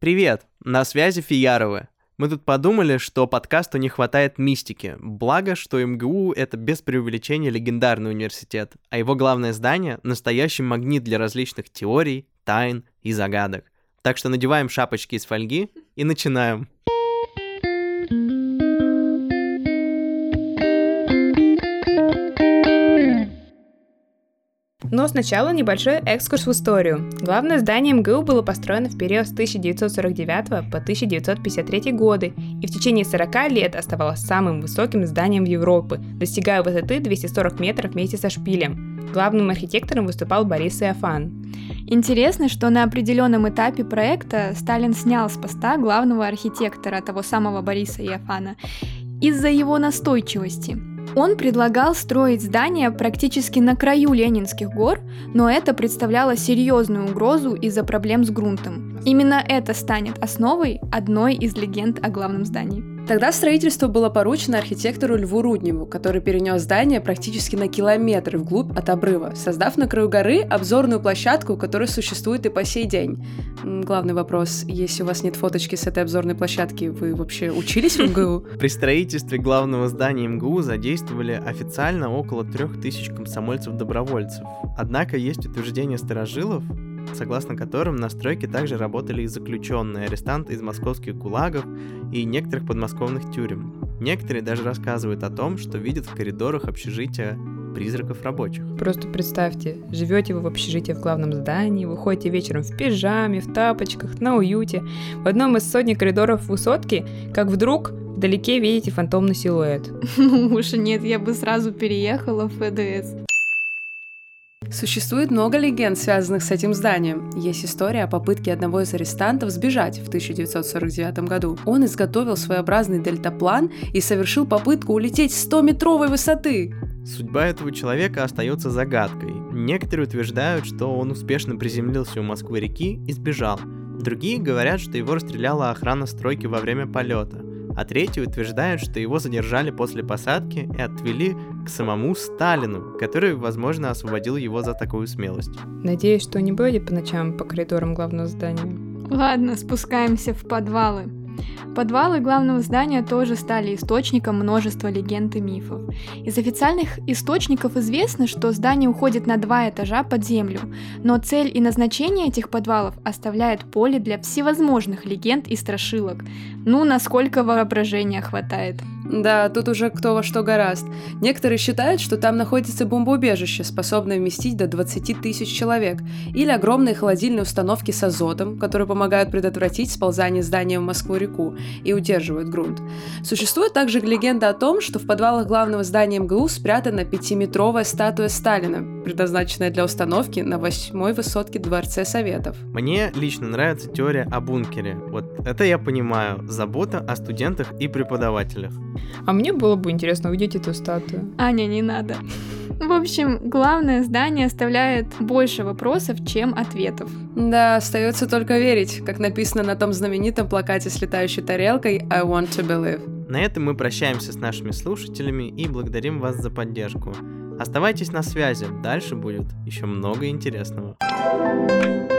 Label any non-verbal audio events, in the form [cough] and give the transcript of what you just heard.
Привет, на связи Фияровы. Мы тут подумали, что подкасту не хватает мистики. Благо, что МГУ — это без преувеличения легендарный университет, а его главное здание — настоящий магнит для различных теорий, тайн и загадок. Так что надеваем шапочки из фольги и начинаем. Но сначала небольшой экскурс в историю. Главное здание МГУ было построено в период с 1949 по 1953 годы и в течение 40 лет оставалось самым высоким зданием Европы, достигая высоты 240 метров вместе со шпилем. Главным архитектором выступал Борис Иофан. Интересно, что на определенном этапе проекта Сталин снял с поста главного архитектора, того самого Бориса Иофана, из-за его настойчивости. Он предлагал строить здание практически на краю Ленинских гор, но это представляло серьезную угрозу из-за проблем с грунтом. Именно это станет основой одной из легенд о главном здании. Тогда строительство было поручено архитектору Льву Рудневу, который перенес здание практически на километр вглубь от обрыва, создав на краю горы обзорную площадку, которая существует и по сей день. Главный вопрос, если у вас нет фоточки с этой обзорной площадки, вы вообще учились в МГУ? [laughs] При строительстве главного здания МГУ задействовали официально около трех тысяч комсомольцев-добровольцев. Однако есть утверждение старожилов, согласно которым на стройке также работали и заключенные, арестанты из московских гулагов и некоторых подмосковных тюрем. Некоторые даже рассказывают о том, что видят в коридорах общежития призраков рабочих. Просто представьте, живете вы в общежитии в главном здании, выходите вечером в пижаме, в тапочках, на уюте, в одном из сотни коридоров высотки, как вдруг вдалеке видите фантомный силуэт. [laughs] Ну уж нет, я бы сразу переехала в ФДС. Существует много легенд, связанных с этим зданием. Есть история о попытке одного из арестантов сбежать в 1949 году. Он изготовил своеобразный дельтаплан и совершил попытку улететь с 100-метровой высоты. Судьба этого человека остается загадкой. Некоторые утверждают, что он успешно приземлился у Москвы-реки и сбежал. Другие говорят, что его расстреляла охрана стройки во время полета а третий утверждает, что его задержали после посадки и отвели к самому Сталину, который, возможно, освободил его за такую смелость. Надеюсь, что не бродит по ночам по коридорам главного здания. Ладно, спускаемся в подвалы. Подвалы главного здания тоже стали источником множества легенд и мифов. Из официальных источников известно, что здание уходит на два этажа под землю, но цель и назначение этих подвалов оставляет поле для всевозможных легенд и страшилок. Ну, насколько воображения хватает. Да, тут уже кто во что гораст. Некоторые считают, что там находится бомбоубежище, способное вместить до 20 тысяч человек, или огромные холодильные установки с азотом, которые помогают предотвратить сползание здания в Москву-реку и удерживают грунт. Существует также легенда о том, что в подвалах главного здания МГУ спрятана пятиметровая статуя Сталина, предназначенная для установки на восьмой высотке Дворце Советов. Мне лично нравится теория о бункере. Вот это я понимаю. Забота о студентах и преподавателях. А мне было бы интересно увидеть эту статую. Аня, не надо. В общем, главное здание оставляет больше вопросов, чем ответов. Да, остается только верить, как написано на том знаменитом плакате с летающей тарелкой I want to believe. На этом мы прощаемся с нашими слушателями и благодарим вас за поддержку. Оставайтесь на связи, дальше будет еще много интересного. thank you